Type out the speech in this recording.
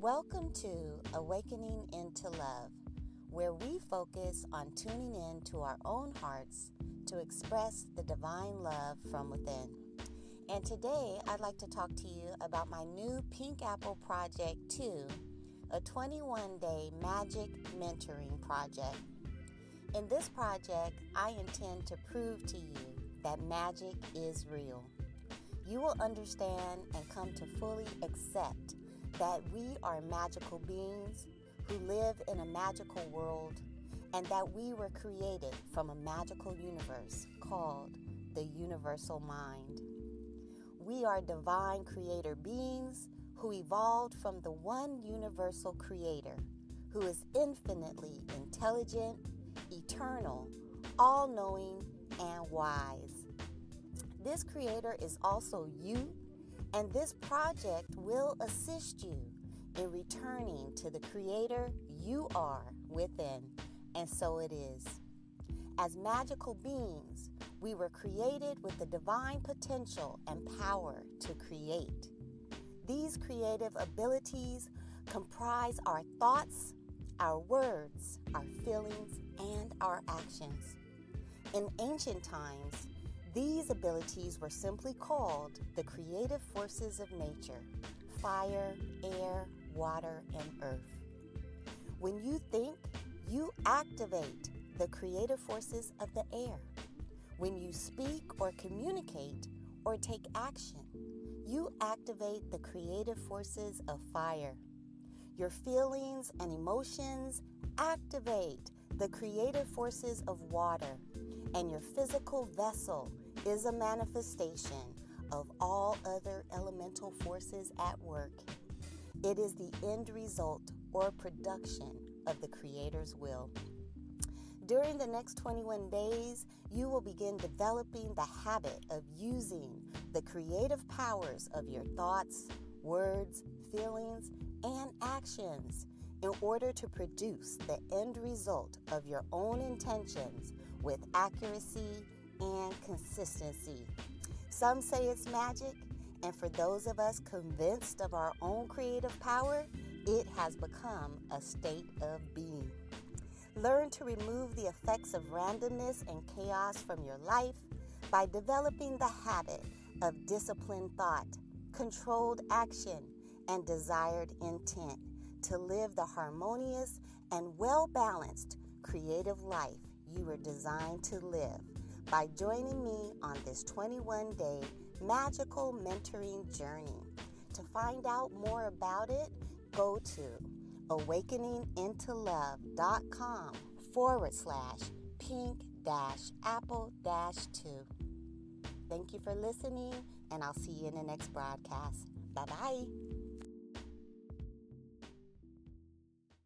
Welcome to Awakening into Love, where we focus on tuning in to our own hearts to express the divine love from within. And today I'd like to talk to you about my new Pink Apple Project 2, a 21 day magic mentoring project. In this project, I intend to prove to you that magic is real. You will understand and come to fully accept that we are magical beings who live in a magical world and that we were created from a magical universe called the universal mind. We are divine creator beings who evolved from the one universal creator who is infinitely intelligent, eternal, all knowing, and wise. This creator is also you and this project will assist you in returning to the Creator you are within. And so it is. As magical beings, we were created with the divine potential and power to create. These creative abilities comprise our thoughts, our words, our feelings, and our actions. In ancient times, these abilities were simply called the creative forces of nature fire, air, water, and earth. When you think, you activate the creative forces of the air. When you speak or communicate or take action, you activate the creative forces of fire. Your feelings and emotions activate the creative forces of water, and your physical vessel is a manifestation of all other elemental forces at work. It is the end result or production of the Creator's will. During the next 21 days, you will begin developing the habit of using the creative powers of your thoughts, words, feelings, and actions in order to produce the end result of your own intentions with accuracy and consistency. Some say it's magic, and for those of us convinced of our own creative power, it has become a state of being. Learn to remove the effects of randomness and chaos from your life by developing the habit of disciplined thought, controlled action, and desired intent to live the harmonious and well balanced creative life you were designed to live by joining me on this 21 day magical mentoring journey. To find out more about it, go to awakeningintolove.com forward slash pink dash apple dash two. Thank you for listening, and I'll see you in the next broadcast. Bye bye.